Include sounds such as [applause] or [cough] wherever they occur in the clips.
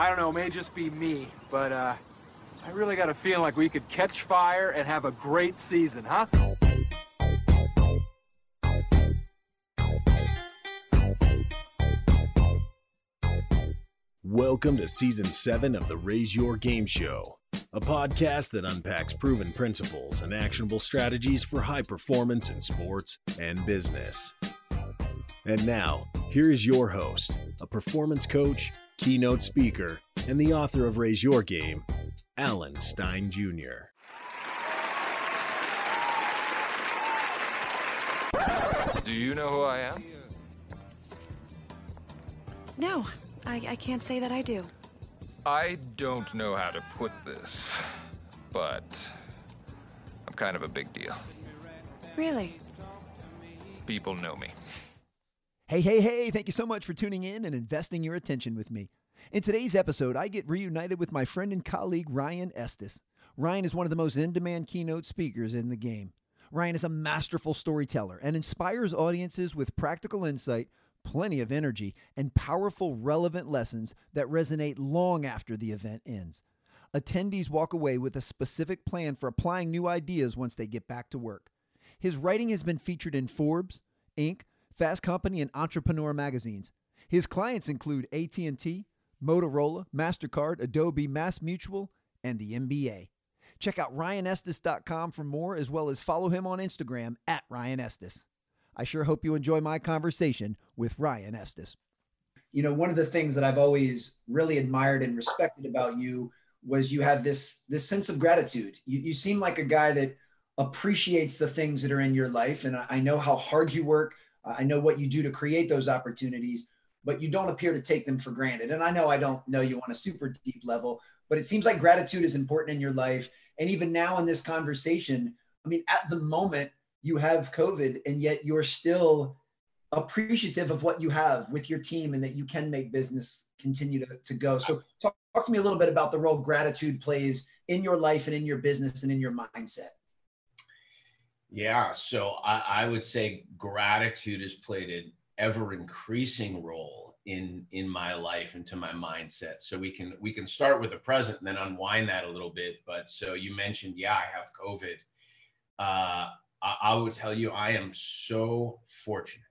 I don't know, it may just be me, but uh, I really got a feeling like we could catch fire and have a great season, huh? Welcome to season seven of the Raise Your Game Show, a podcast that unpacks proven principles and actionable strategies for high performance in sports and business. And now, here is your host, a performance coach, keynote speaker, and the author of Raise Your Game, Alan Stein Jr. Do you know who I am? No, I, I can't say that I do. I don't know how to put this, but I'm kind of a big deal. Really? People know me. Hey, hey, hey, thank you so much for tuning in and investing your attention with me. In today's episode, I get reunited with my friend and colleague Ryan Estis. Ryan is one of the most in demand keynote speakers in the game. Ryan is a masterful storyteller and inspires audiences with practical insight, plenty of energy, and powerful, relevant lessons that resonate long after the event ends. Attendees walk away with a specific plan for applying new ideas once they get back to work. His writing has been featured in Forbes, Inc., Fast Company, and Entrepreneur magazines. His clients include AT&T, Motorola, MasterCard, Adobe, Mass Mutual, and the NBA. Check out ryanestis.com for more, as well as follow him on Instagram at Ryan Estis. I sure hope you enjoy my conversation with Ryan Estis. You know, one of the things that I've always really admired and respected about you was you have this this sense of gratitude. You, you seem like a guy that appreciates the things that are in your life, and I, I know how hard you work. I know what you do to create those opportunities, but you don't appear to take them for granted. And I know I don't know you on a super deep level, but it seems like gratitude is important in your life. And even now in this conversation, I mean, at the moment, you have COVID, and yet you're still appreciative of what you have with your team and that you can make business continue to, to go. So, talk, talk to me a little bit about the role gratitude plays in your life and in your business and in your mindset. Yeah, so I, I would say gratitude has played an ever increasing role in in my life and to my mindset. So we can we can start with the present and then unwind that a little bit. But so you mentioned, yeah, I have COVID. Uh, I, I would tell you, I am so fortunate,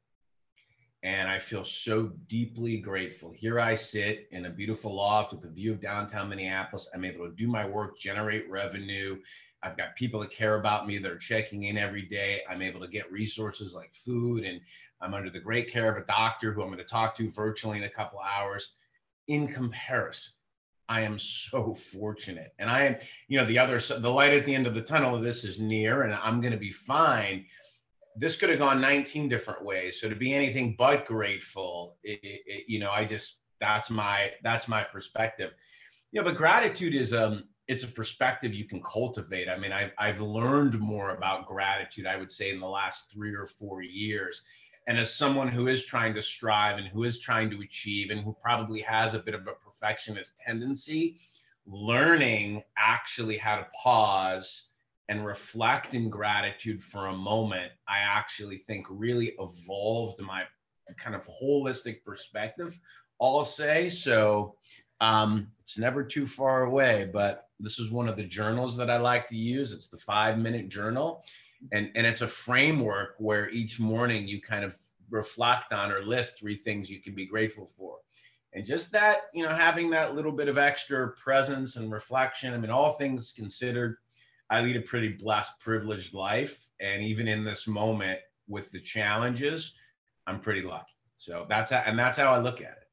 and I feel so deeply grateful. Here I sit in a beautiful loft with a view of downtown Minneapolis. I'm able to do my work, generate revenue, I've got people that care about me that are checking in every day. I'm able to get resources like food, and I'm under the great care of a doctor who I'm going to talk to virtually in a couple hours. In comparison, I am so fortunate. And I am, you know, the other, the light at the end of the tunnel of this is near, and I'm going to be fine. This could have gone 19 different ways. So to be anything but grateful, it, it, you know, I just, that's my, that's my perspective. You know, but gratitude is, um, it's a perspective you can cultivate. I mean, I've, I've learned more about gratitude, I would say, in the last three or four years. And as someone who is trying to strive and who is trying to achieve and who probably has a bit of a perfectionist tendency, learning actually how to pause and reflect in gratitude for a moment, I actually think really evolved my kind of holistic perspective, I'll say. So um, it's never too far away, but this is one of the journals that I like to use. It's the five minute journal. And, and it's a framework where each morning you kind of reflect on or list three things you can be grateful for. And just that, you know, having that little bit of extra presence and reflection. I mean, all things considered, I lead a pretty blessed, privileged life. And even in this moment with the challenges, I'm pretty lucky. So that's how, and that's how I look at it.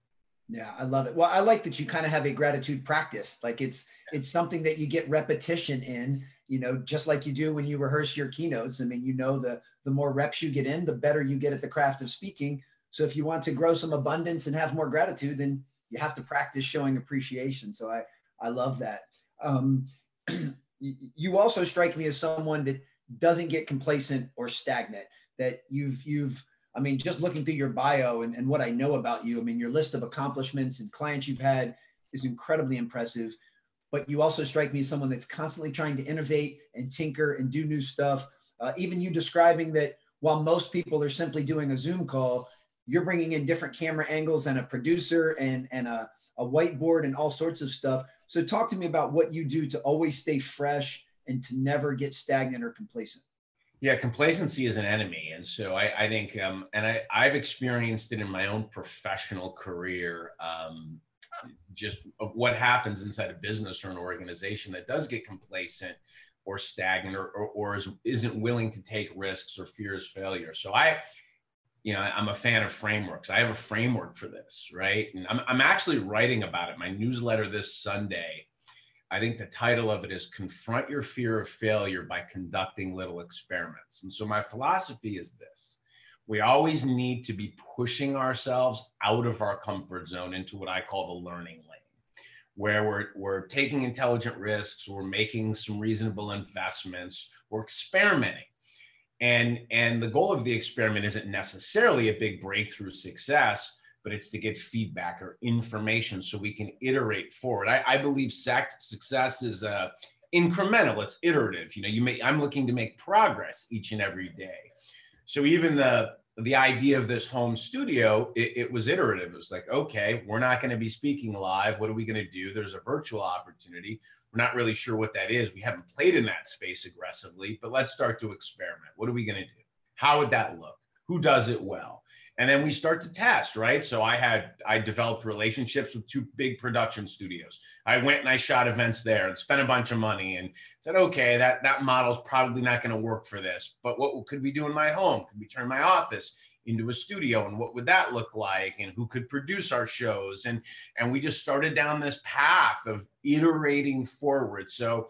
Yeah, I love it. Well, I like that you kind of have a gratitude practice. Like it's it's something that you get repetition in, you know, just like you do when you rehearse your keynotes. I mean, you know the the more reps you get in, the better you get at the craft of speaking. So if you want to grow some abundance and have more gratitude, then you have to practice showing appreciation. So I I love that. Um, [clears throat] you also strike me as someone that doesn't get complacent or stagnant. That you've you've I mean, just looking through your bio and, and what I know about you, I mean, your list of accomplishments and clients you've had is incredibly impressive. But you also strike me as someone that's constantly trying to innovate and tinker and do new stuff. Uh, even you describing that while most people are simply doing a Zoom call, you're bringing in different camera angles and a producer and and a, a whiteboard and all sorts of stuff so talk to me about what you do to always stay fresh and to never get stagnant or complacent yeah complacency is an enemy and so i, I think um, and I, i've experienced it in my own professional career um, just of what happens inside a business or an organization that does get complacent or stagnant or, or, or is, isn't willing to take risks or fears failure so i you know, I'm a fan of frameworks. I have a framework for this, right? And I'm, I'm actually writing about it. My newsletter this Sunday, I think the title of it is Confront Your Fear of Failure by Conducting Little Experiments. And so my philosophy is this we always need to be pushing ourselves out of our comfort zone into what I call the learning lane, where we're, we're taking intelligent risks, we're making some reasonable investments, we're experimenting and and the goal of the experiment isn't necessarily a big breakthrough success but it's to get feedback or information so we can iterate forward i, I believe success is uh, incremental it's iterative you know you may i'm looking to make progress each and every day so even the the idea of this home studio it, it was iterative it was like okay we're not going to be speaking live what are we going to do there's a virtual opportunity we're not really sure what that is. We haven't played in that space aggressively, but let's start to experiment. What are we going to do? How would that look? Who does it well? And then we start to test, right? So I had I developed relationships with two big production studios. I went and I shot events there and spent a bunch of money and said, okay, that that model's probably not going to work for this. But what could we do in my home? Could we turn my office into a studio and what would that look like and who could produce our shows and and we just started down this path of iterating forward so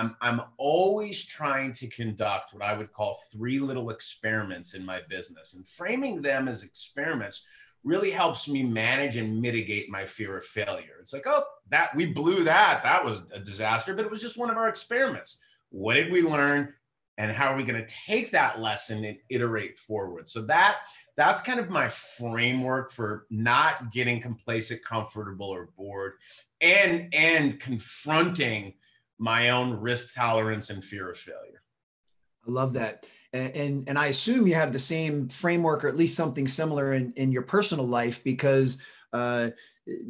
I'm, I'm always trying to conduct what I would call three little experiments in my business and framing them as experiments really helps me manage and mitigate my fear of failure. It's like, oh, that we blew that. That was a disaster, but it was just one of our experiments. What did we learn? and how are we going to take that lesson and iterate forward so that that's kind of my framework for not getting complacent comfortable or bored and and confronting my own risk tolerance and fear of failure i love that and, and, and i assume you have the same framework or at least something similar in in your personal life because uh,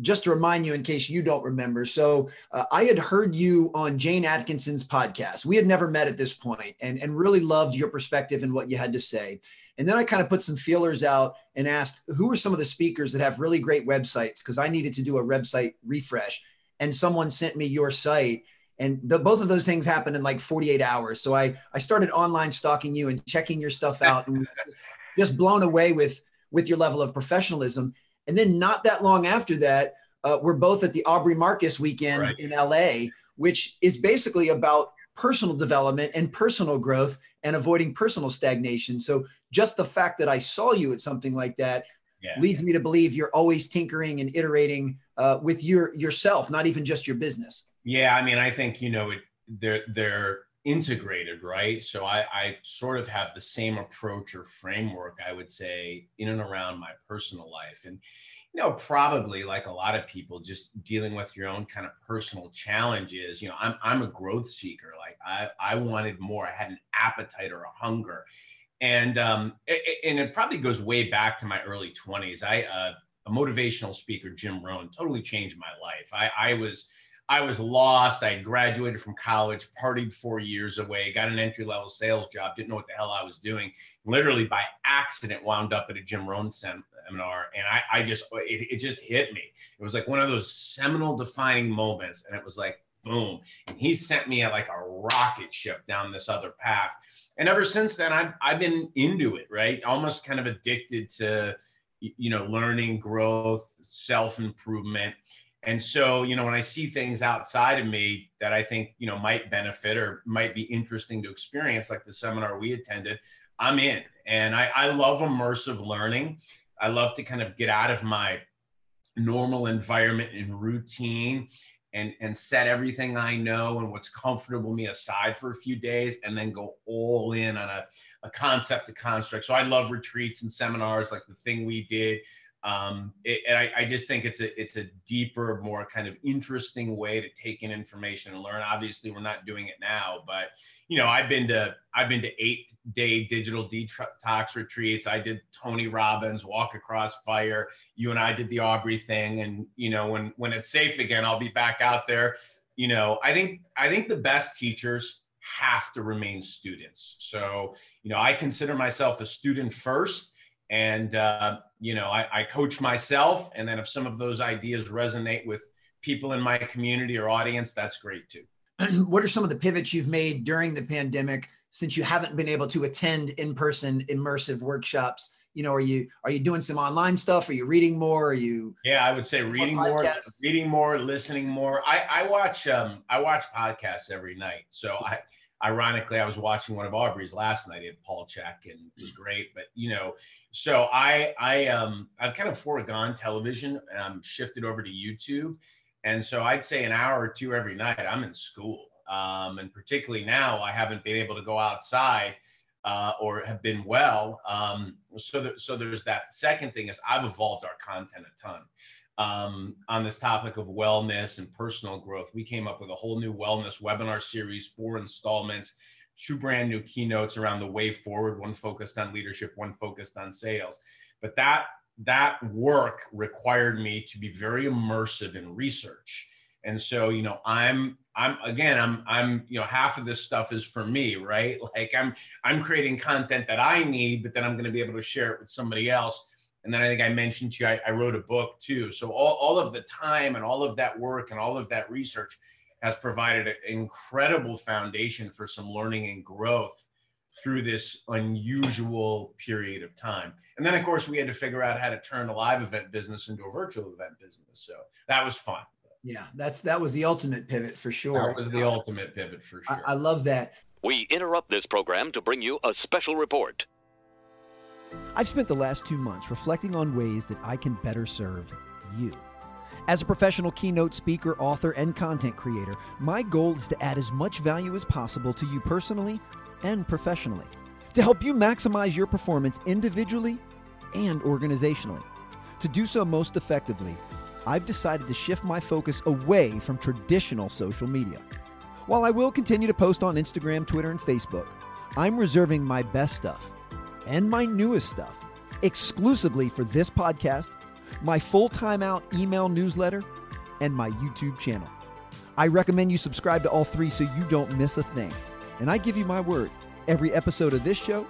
just to remind you in case you don't remember. So uh, I had heard you on Jane Atkinson's podcast. We had never met at this point and, and really loved your perspective and what you had to say. And then I kind of put some feelers out and asked who are some of the speakers that have really great websites because I needed to do a website refresh. And someone sent me your site. And the, both of those things happened in like 48 hours. So I, I started online stalking you and checking your stuff [laughs] out and just, just blown away with, with your level of professionalism. And then not that long after that, uh, we're both at the Aubrey Marcus weekend right. in LA, which is basically about personal development and personal growth and avoiding personal stagnation. So just the fact that I saw you at something like that yeah. leads me to believe you're always tinkering and iterating uh, with your yourself, not even just your business. Yeah, I mean, I think you know it, they're they're integrated, right? So I, I sort of have the same approach or framework, I would say, in and around my personal life. And, you know, probably like a lot of people, just dealing with your own kind of personal challenges. You know, I'm, I'm a growth seeker. Like I, I wanted more. I had an appetite or a hunger. And, um, it, and it probably goes way back to my early 20s. I, uh, a motivational speaker, Jim Rohn, totally changed my life. I, I was, I was lost. I graduated from college, partied four years away, got an entry level sales job, didn't know what the hell I was doing. Literally by accident, wound up at a Jim Rohn seminar, and I, I just it, it just hit me. It was like one of those seminal defining moments, and it was like boom. And he sent me like a rocket ship down this other path. And ever since then, I've I've been into it, right? Almost kind of addicted to you know learning, growth, self improvement and so, you know, when I see things outside of me that I think, you know, might benefit or might be interesting to experience, like the seminar we attended, I'm in. And I, I love immersive learning. I love to kind of get out of my normal environment and routine and and set everything I know and what's comfortable me aside for a few days and then go all in on a, a concept, a construct. So I love retreats and seminars like the thing we did Um, it, and I, I, just think it's a it's a deeper, more kind of interesting way to take in information and learn. Obviously, we're not doing it now, but you know, I've been to I've been to eight day digital detox retreats. I did Tony Robbins walk across fire. You and I did the Aubrey thing, and you know, when when it's safe again, I'll be back out there. You know, I think I think the best teachers have to remain students. So, you know, I consider myself a student first and uh, you know I, I, coach myself. And then if some of those ideas resonate with people in my community or audience that's great too. [clears throat] What are some of the pivots you've made during the pandemic since you haven't been able to attend in-person immersive workshops? You know are you are you doing some online stuff? Are you reading more? Are you yeah i would say reading more reading more listening more. I i watch um i watch podcasts every night. So i ironically, I was watching one of Aubrey's last night at Paul Chek and it was great. But you know, so I I um I've kind of foregone television and I'm shifted over to YouTube. And so I'd say an hour or two every night I'm in school. Um, and particularly now I haven't been able to go outside uh, or have been well. Um, so, that, so there's that. Second thing is I've evolved our content a ton um, on this topic of wellness and personal growth. We came up with a whole new wellness webinar series, four installments, two brand new keynotes around the way forward, one focused on leadership, one focused on sales. But that that work required me to be very immersive in research. And so, you know, I'm I'm again, I'm I'm you know, half of this stuff is for me, right? [laughs] Like I'm I'm creating content that I need, but then I'm going to be able to share it with somebody else and then I think I mentioned to you, I, I, wrote a book too. So all, all of the time and all of that work and all of that research has provided an incredible foundation for some learning and growth through this unusual period of time. And then of course we had to figure out how to turn a live event business into a virtual event business. So that was fun. Yeah, that's that was the ultimate pivot for sure. That was the ultimate pivot for sure. I, I love that. We interrupt this program to bring you a special report. I've spent the last two months reflecting on ways that I can better serve you. As a professional keynote speaker, author, and content creator, my goal is to add as much value as possible to you personally and professionally, to help you maximize your performance individually and organizationally. To do so most effectively, I've decided to shift my focus away from traditional social media. While I will continue to post on Instagram, Twitter, and Facebook, I'm reserving my best stuff and my newest stuff exclusively for this podcast, my full time out email newsletter, and my YouTube channel. I recommend you subscribe to all three so you don't miss a thing. And I give you my word every episode of this show,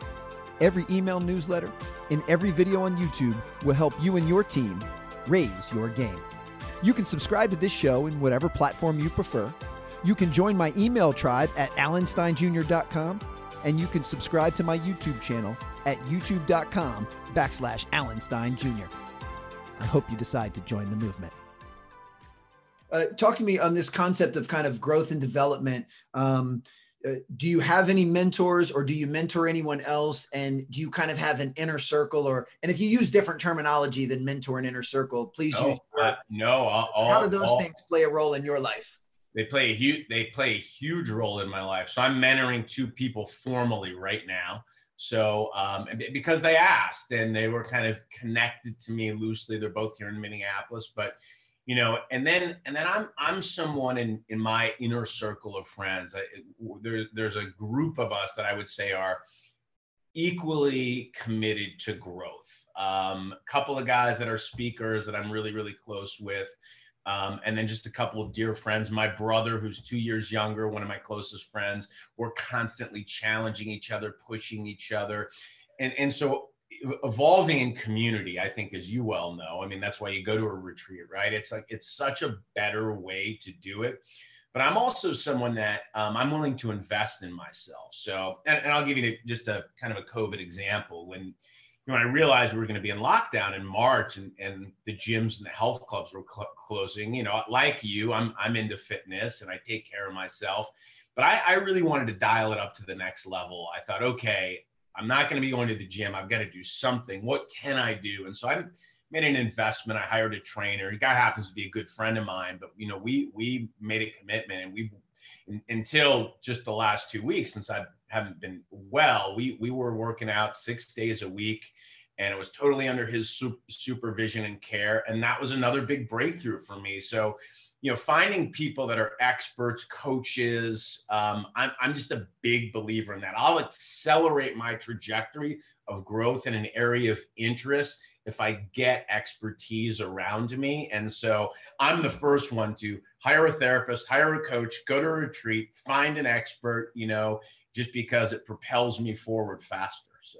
every email newsletter, and every video on YouTube will help you and your team raise your game. You can subscribe to this show in whatever platform you prefer. You can join my email tribe at alansteinjr.com, and you can subscribe to my YouTube channel at youtube.com backslash Alan Stein Jr. I hope you decide to join the movement. Uh, talk to me on this concept of kind of growth and development. Um, uh, do you have any mentors or do you mentor anyone else? And do you kind of have an inner circle or, and if you use different terminology than mentor and inner circle, please no, use. Uh, no. All, how do those all, things play a role in your life? They play a huge, they play a huge role in my life. So I'm mentoring two people formally right now. So um, because they asked and they were kind of connected to me loosely, they're both here in Minneapolis, but you know, and then and then I'm I'm someone in in my inner circle of friends. I, there, there's a group of us that I would say are equally committed to growth. A um, couple of guys that are speakers that I'm really really close with. Um, and then just a couple of dear friends. My brother, who's two years younger, one of my closest friends, we're constantly challenging each other, pushing each other. And, and so evolving in community, I think, as you well know, I mean, that's why you go to a retreat, right? It's like, it's such a better way to do it. But I'm also someone that um, I'm willing to invest in myself. So, and, and I'll give you just a kind of a COVID example. When when I realized we were going to be in lockdown in March and, and the gyms and the health clubs were cl- closing, you know, like you, I'm, I'm into fitness and I take care of myself, but I, I really wanted to dial it up to the next level. I thought, okay, I'm not going to be going to the gym. I've got to do something. What can I do? And so I made an investment. I hired a trainer. The guy happens to be a good friend of mine, but you know, we, we made a commitment and we've, until just the last two weeks since I haven't been well, we we were working out six days a week, and it was totally under his supervision and care. And that was another big breakthrough for me. So, you know, finding people that are experts, coaches, um, I'm, I'm just a big believer in that. I'll accelerate my trajectory of growth in an area of interest if I get expertise around me. And so I'm the first one to hire a therapist, hire a coach, go to a retreat, find an expert, you know, just because it propels me forward faster. So.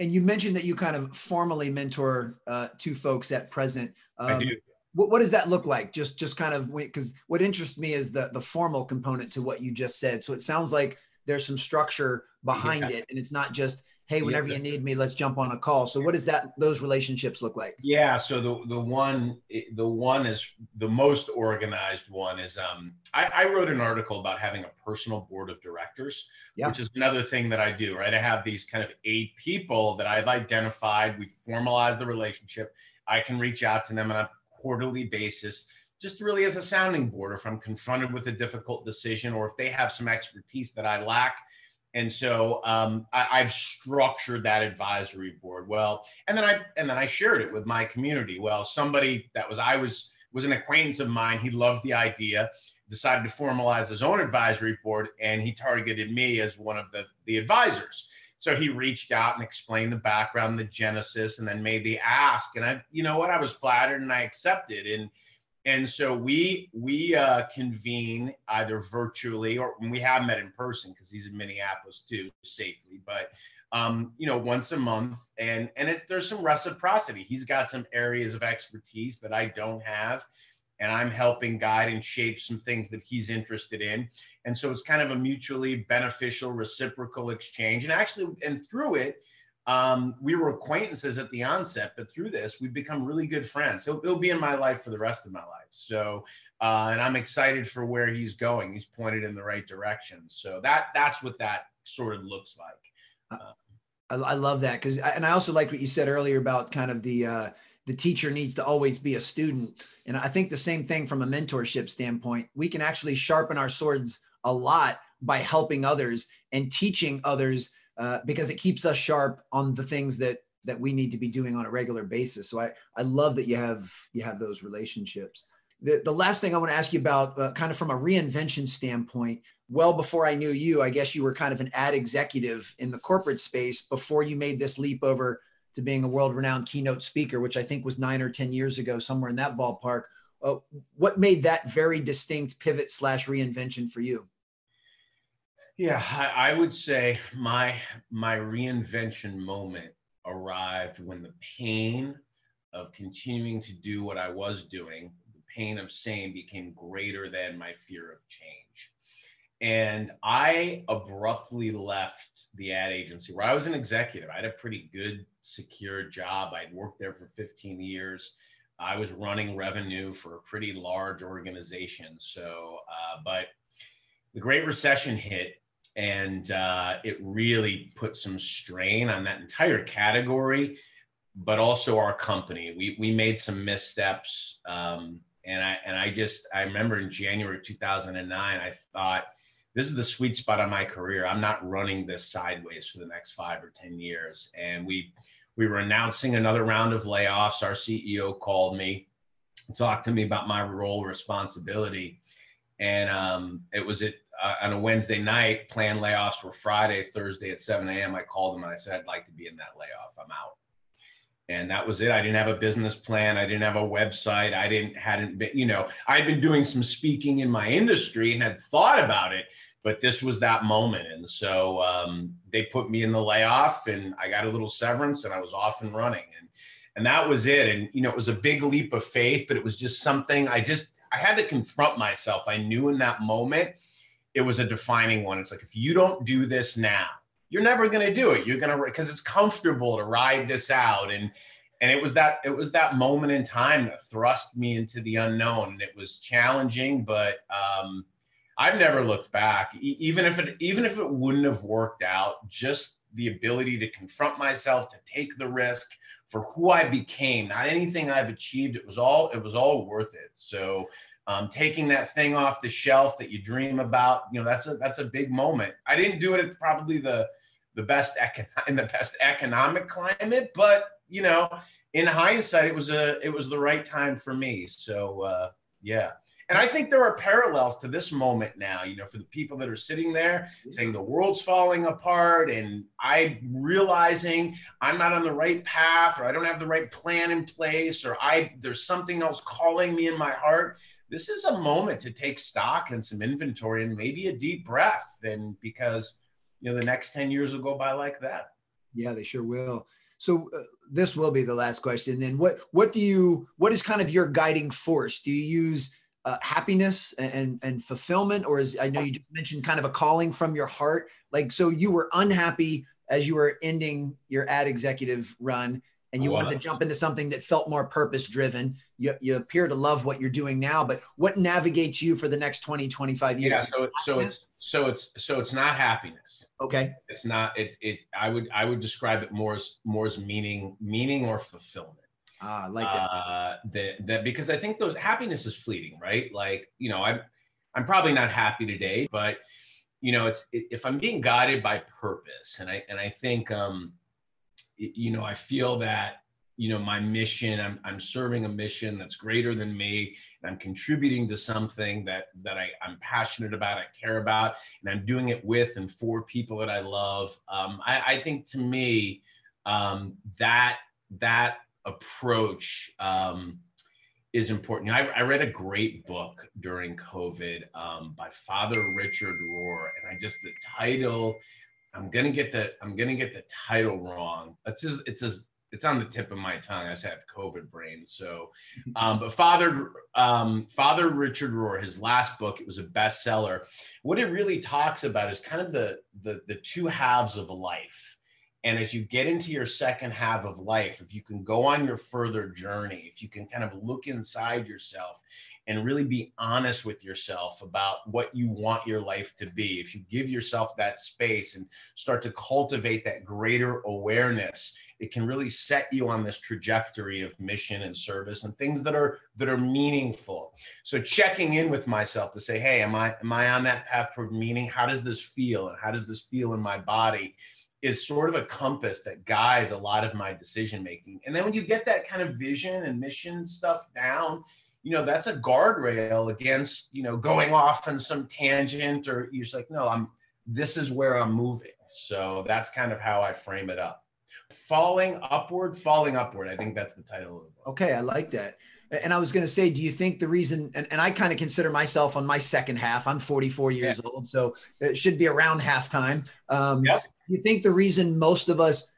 And you mentioned that you kind of formally mentor uh, two folks at present. Um, I do. What, what does that look like? Just just kind of because what interests me is the the formal component to what you just said. So it sounds like there's some structure behind yeah. it, and it's not just hey whenever yeah. you need me let's jump on a call. So what does that those relationships look like? Yeah so the the one the one is the most organized one is um i, I wrote an article about having a personal board of directors yeah. which is another thing that i do right? I have these kind of eight people that i've identified. We formalize the relationship. I can reach out to them on a quarterly basis just really as a sounding board if i'm confronted with a difficult decision or if they have some expertise that i lack and so um, I, have structured that advisory board well, and then I and then I shared it with my community. Well, somebody that was I was was an acquaintance of mine. He loved the idea, decided to formalize his own advisory board, and he targeted me as one of the the advisors. So he reached out and explained the background, the genesis, and then made the ask. And I, you know what, I was flattered and I accepted. And and so we we uh, convene either virtually or we have met in person because he's in Minneapolis too safely, but um, you know once a month, and and it, there's some reciprocity. He's got some areas of expertise that I don't have, and I'm helping guide and shape some things that he's interested in, and so it's kind of a mutually beneficial, reciprocal exchange, and actually, and through it um, we were acquaintances at the onset, but through this, we've become really good friends. He'll, he'll be in my life for the rest of my life. So, uh, and I'm excited for where he's going. He's pointed in the right direction. So that that's what that sort of looks like. Uh, I, I, love that because, and I also like what you said earlier about kind of the uh, the teacher needs to always be a student, and I think the same thing from a mentorship standpoint. We can actually sharpen our swords a lot by helping others and teaching others uh, because it keeps us sharp on the things that that we need to be doing on a regular basis. So I I love that you have you have those relationships. The, the last thing I want to ask you about, uh, kind of from a reinvention standpoint, well before I knew you, I guess you were kind of an ad executive in the corporate space before you made this leap over to being a world renowned keynote speaker, which I think was nine or 10 years ago, somewhere in that ballpark. Uh, what made that very distinct pivot slash reinvention for you? Yeah, I, I, would say my my reinvention moment arrived when the pain of continuing to do what I was doing, the pain of same became greater than my fear of change. And I abruptly left the ad agency where I was an executive. I had a pretty good, secure job. I'd worked there for 15 years. I was running revenue for a pretty large organization. So, uh, but the Great Recession hit and uh, it really put some strain on that entire category, but also our company. We we made some missteps, um, and I and I just I remember in January 2009, I thought this is the sweet spot of my career. I'm not running this sideways for the next five or ten years, and we we were announcing another round of layoffs. Our CEO called me, talked to me about my role responsibility, and um, it was at uh, on a Wednesday night, planned layoffs were Friday, Thursday at 7 a.m. I called them and I said, I'd like to be in that layoff. I'm out. And that was it. I didn't have a business plan. I didn't have a website. I didn't, hadn't been, you know, I'd been doing some speaking in my industry and had thought about it, but this was that moment. And so um, they put me in the layoff and I got a little severance and I was off and running. And, and that was it. And, you know, it was a big leap of faith, but it was just something I just, I had to confront myself. I knew in that moment it was a defining one. It's like if you don't do this now, you're never going to do it. You're going to because it's comfortable to ride this out and and it was that it was that moment in time that thrust me into the unknown. And It was challenging, but um, I've never looked back. E- even if it even if it wouldn't have worked out, just the ability to confront myself, to take the risk for who I became, not anything I've achieved. It was all it was all worth it. So um, taking that thing off the shelf that you dream about you know that's a that's a big moment i didn't do it at probably the the best econ- [laughs] in the best economic climate but you know, in hindsight, it was a it was the right time for me. So uh, yeah. And I think there are parallels to this moment now, you know, for the people that are sitting there saying the world's falling apart and I realizing I'm not on the right path or I don't have the right plan in place or I there's something else calling me in my heart. This is a moment to take stock and some inventory and maybe a deep breath and because you know the next 10 years will go by like that. Yeah, they sure will. So uh, this will be the last question. Then what what do you what is kind of your guiding force? Do you use uh, happiness and and fulfillment or is i know you just mentioned kind of a calling from your heart. Like so you were unhappy as you were ending your ad executive run and you wanted to jump into something that felt more purpose driven you, you appear to love what you're doing now but what navigates you for the next 20 25 years? yeah so, so it's so it's so it's not happiness. Okay. It's not it it i would i would describe it more as more as meaning meaning or fulfillment Ah, I like that. Uh, that that because I think those happiness is fleeting, right? Like you know, I'm I'm probably not happy today, but you know, it's if I'm being guided by purpose, and I and I think um, you know, I feel that you know my mission I'm, I'm serving a mission that's greater than me and i'm contributing to something that that I, i'm passionate about i care about and i'm doing it with and for people that i love um, I, I think to me um, that that approach um, is important. I, I, read a great book during COVID um, by Father Richard Rohr, and I just the title. I'm gonna get the I'm gonna get the title wrong. It's just, it's just, it's on the tip of my tongue. I just have COVID brain. So, um, but Father um, Father Richard Rohr, his last book, it was a bestseller. What it really talks about is kind of the the the two halves of life and as you get into your second half of life, if you can go on your further journey, if you can kind of look inside yourself and really be honest with yourself about what you want your life to be, if you give yourself that space and start to cultivate that greater awareness, it can really set you on this trajectory of mission and service and things that are that are meaningful. So checking in with myself to say, hey, am I am I on that path toward meaning? How does this feel? And how does this feel in my body? Is sort of a compass that guides a lot of my decision making. And then when you get that kind of vision and mission stuff down, you know, that's a guardrail against, you know, going off on some tangent or you're just like, no, I'm this is where I'm moving. So that's kind of how I frame it up. Falling upward, falling upward. I think that's the title of the book. Okay, I like that. And I was going to say, do you think the reason, and, and I kind of consider myself on my second half, I'm 44 years yeah. old, so it should be around halftime. Um, yep you think the reason most of us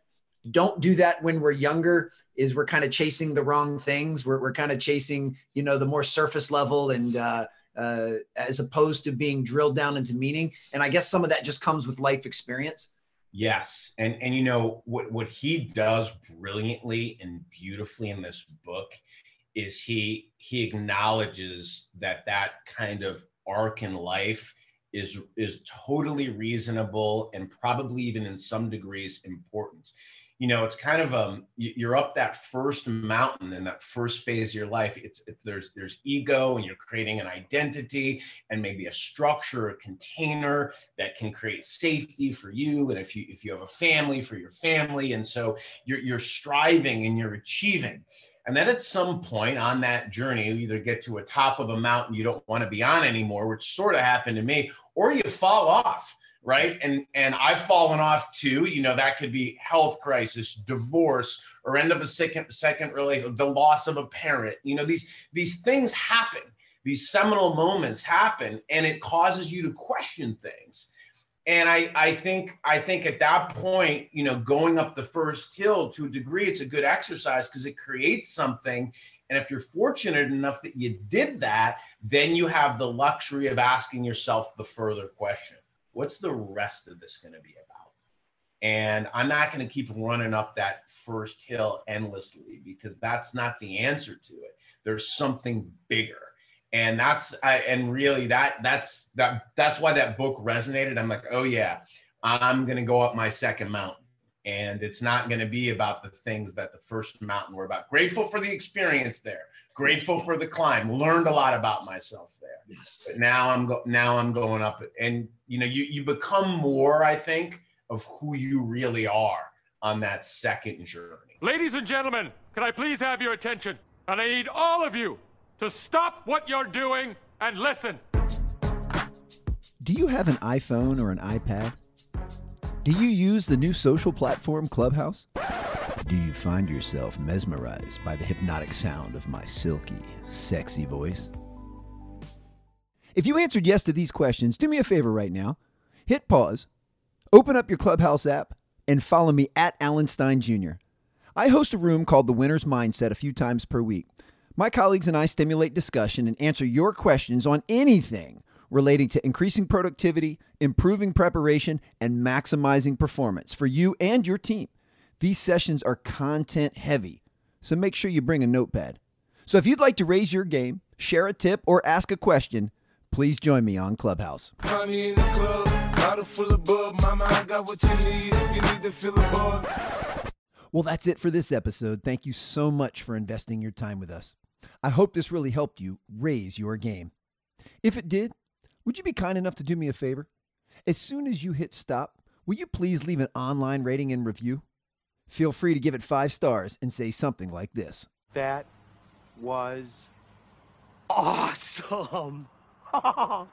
don't do that when we're younger is we're kind of chasing the wrong things. We're, we're kind of chasing, you know, the more surface level and uh, uh, as opposed to being drilled down into meaning. And I guess some of that just comes with life experience. Yes, and and you know what what he does brilliantly and beautifully in this book is he he acknowledges that that kind of arc in life is is totally reasonable and probably even in some degrees important. You know it's kind of um you're up that first mountain in that first phase of your life. It's, there's there's ego and you're creating an identity and maybe a structure a container that can create safety for you and if you if you have a family for your family. And so you're you're striving and you're achieving and then at some point on that journey, you either get to a top of a mountain you don't want to be on anymore, which sort of happened to me, or you fall off, right? And and I've fallen off too. You know, that could be health crisis, divorce, or end of a second second relationship, the loss of a parent. You know, these these things happen. These seminal moments happen, and it causes you to question things and I, I think I think at that point, you know, going up the first hill to a degree, it's a good exercise because it creates something. And if you're fortunate enough that you did that, then you have the luxury of asking yourself the further question: What's the rest of this going to be about? And I'm not going to keep running up that first hill endlessly because that's not the answer to it. There's something bigger and that's I, and really that that's that that's why that book resonated. I'm like oh yeah i'm going to go up my second mountain. And it's not going to be about the things that the first mountain were about. Grateful for the experience there. Grateful for the climb. Learned a lot about myself there. Yes. but now i'm go, now i'm going up. And you know you you become more i think of who you really are on that second journey. Ladies and gentlemen, can I please have your attention? And I need all of you to stop what you're doing and listen. Do you have an iPhone or an iPad? Do you use the new social platform Clubhouse? Do you find yourself mesmerized by the hypnotic sound of my silky, sexy voice? If you answered yes to these questions, do me a favor right now. Hit pause, open up your Clubhouse app, and follow me at Alan Stein Jr. I host a room called The Winner's Mindset a few times per week. My colleagues and I stimulate discussion and answer your questions on anything relating to increasing productivity, improving preparation, and maximizing performance for you and your team. These sessions are content heavy, so make sure you bring a notepad. So if you'd like to raise your game, share a tip, or ask a question, please join me on Clubhouse. Find me in the club, bottle full of bub. Mama, I got what you need if you need to feel above. Well, that's it for this episode. Thank you so much for investing your time with us. I hope this really helped you raise your game. If it did, would you be kind enough to do me a favor? As soon as you hit stop, will you please leave an online rating and review? Feel free to give it five stars and say something like this. That was awesome. [laughs] Oh,